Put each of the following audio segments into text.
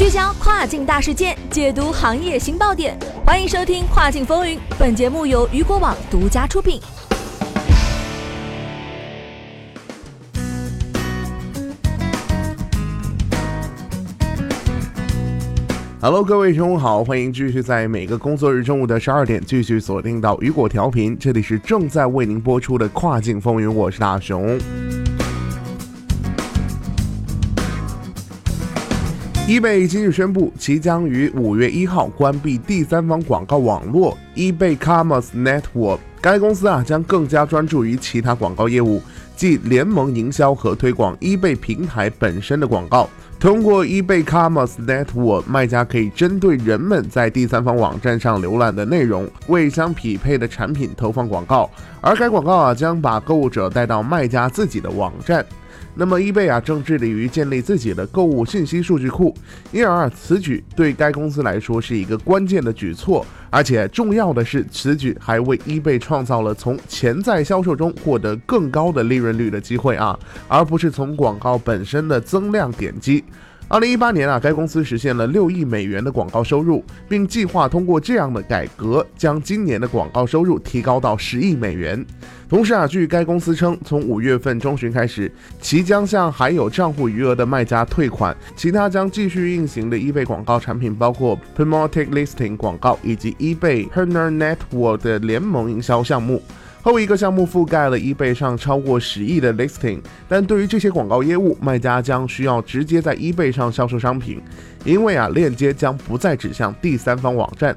聚焦跨境大事件，解读行业新爆点，欢迎收听《跨境风云》。本节目由雨果网独家出品。Hello，各位中午好，欢迎继续在每个工作日中午的十二点继续锁定到雨果调频，这里是正在为您播出的《跨境风云》，我是大熊。eBay 今日宣布，其将于五月一号关闭第三方广告网络 eBay Commerce Network。该公司啊将更加专注于其他广告业务，即联盟营销和推广 eBay 平台本身的广告。通过 eBay Commerce Network，卖家可以针对人们在第三方网站上浏览的内容，为相匹配的产品投放广告，而该广告啊将把购物者带到卖家自己的网站。那么，eBay 啊正致力于建立自己的购物信息数据库，因而此举对该公司来说是一个关键的举措。而且重要的是，此举还为 eBay 创造了从潜在销售中获得更高的利润率的机会啊，而不是从广告本身的增量点击。二零一八年啊，该公司实现了六亿美元的广告收入，并计划通过这样的改革，将今年的广告收入提高到十亿美元。同时啊，据该公司称，从五月份中旬开始，其将向还有账户余额的卖家退款。其他将继续运行的 eBay 广告产品包括 Promoted Listing 广告以及 eBay Partner Network 的联盟营销项目。后一个项目覆盖了 eBay 上超过十亿的 listing，但对于这些广告业务，卖家将需要直接在 eBay 上销售商品，因为啊，链接将不再指向第三方网站。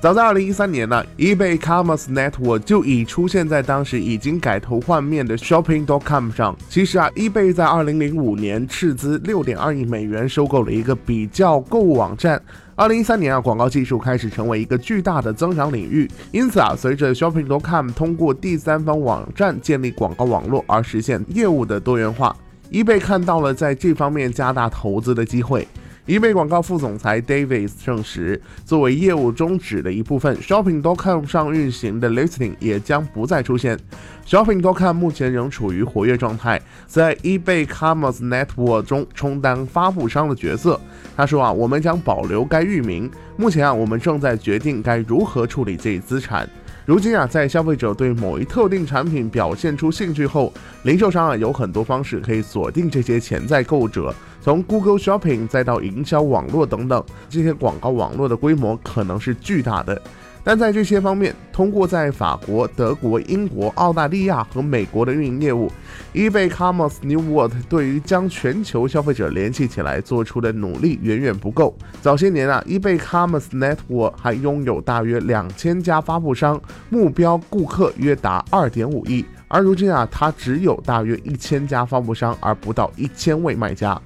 早在二零一三年呢，eBay Commerce Network 就已出现在当时已经改头换面的 Shopping.com 上。其实啊，eBay 在二零零五年斥资六点二亿美元收购了一个比较购物网站。二零一三年啊，广告技术开始成为一个巨大的增长领域。因此啊，随着 Shopping.com 通过第三方网站建立广告网络而实现业务的多元化，eBay 看到了在这方面加大投资的机会。eBay 广告副总裁 Davis 证实，作为业务终止的一部分，Shopping.com 上运行的 listing 也将不再出现。Shopping.com 目前仍处于活跃状态，在 eBay Commerce Network 中充当发布商的角色。他说啊，我们将保留该域名。目前啊，我们正在决定该如何处理这一资产。如今啊，在消费者对某一特定产品表现出兴趣后，零售商啊有很多方式可以锁定这些潜在购物者，从 Google Shopping 再到营销网络等等，这些广告网络的规模可能是巨大的。但在这些方面，通过在法国、德国、英国、澳大利亚和美国的运营业务，eBay Commerce New World 对于将全球消费者联系起来做出的努力远远不够。早些年啊，eBay Commerce Network 还拥有大约两千家发布商，目标顾客约达二点五亿，而如今啊，它只有大约一千家发布商，而不到一千位卖家。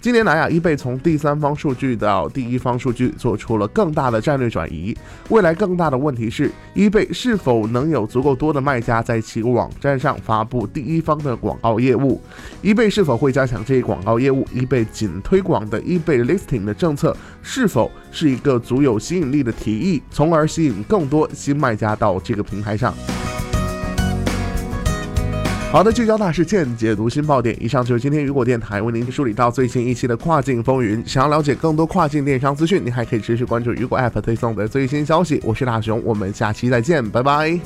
近年来啊，eBay 从第三方数据到第一方数据做出了更大的战略转移。未来更大的问题是，eBay 是否能有足够多的卖家在其网站上发布第一方的广告业务？eBay 是否会加强这一广告业务？eBay 仅推广的 eBay Listing 的政策是否是一个足有吸引力的提议，从而吸引更多新卖家到这个平台上？好的，聚焦大事件，解读新爆点。以上就是今天雨果电台为您梳理到最新一期的跨境风云。想要了解更多跨境电商资讯，您还可以持续关注雨果 App 推送的最新消息。我是大熊，我们下期再见，拜拜。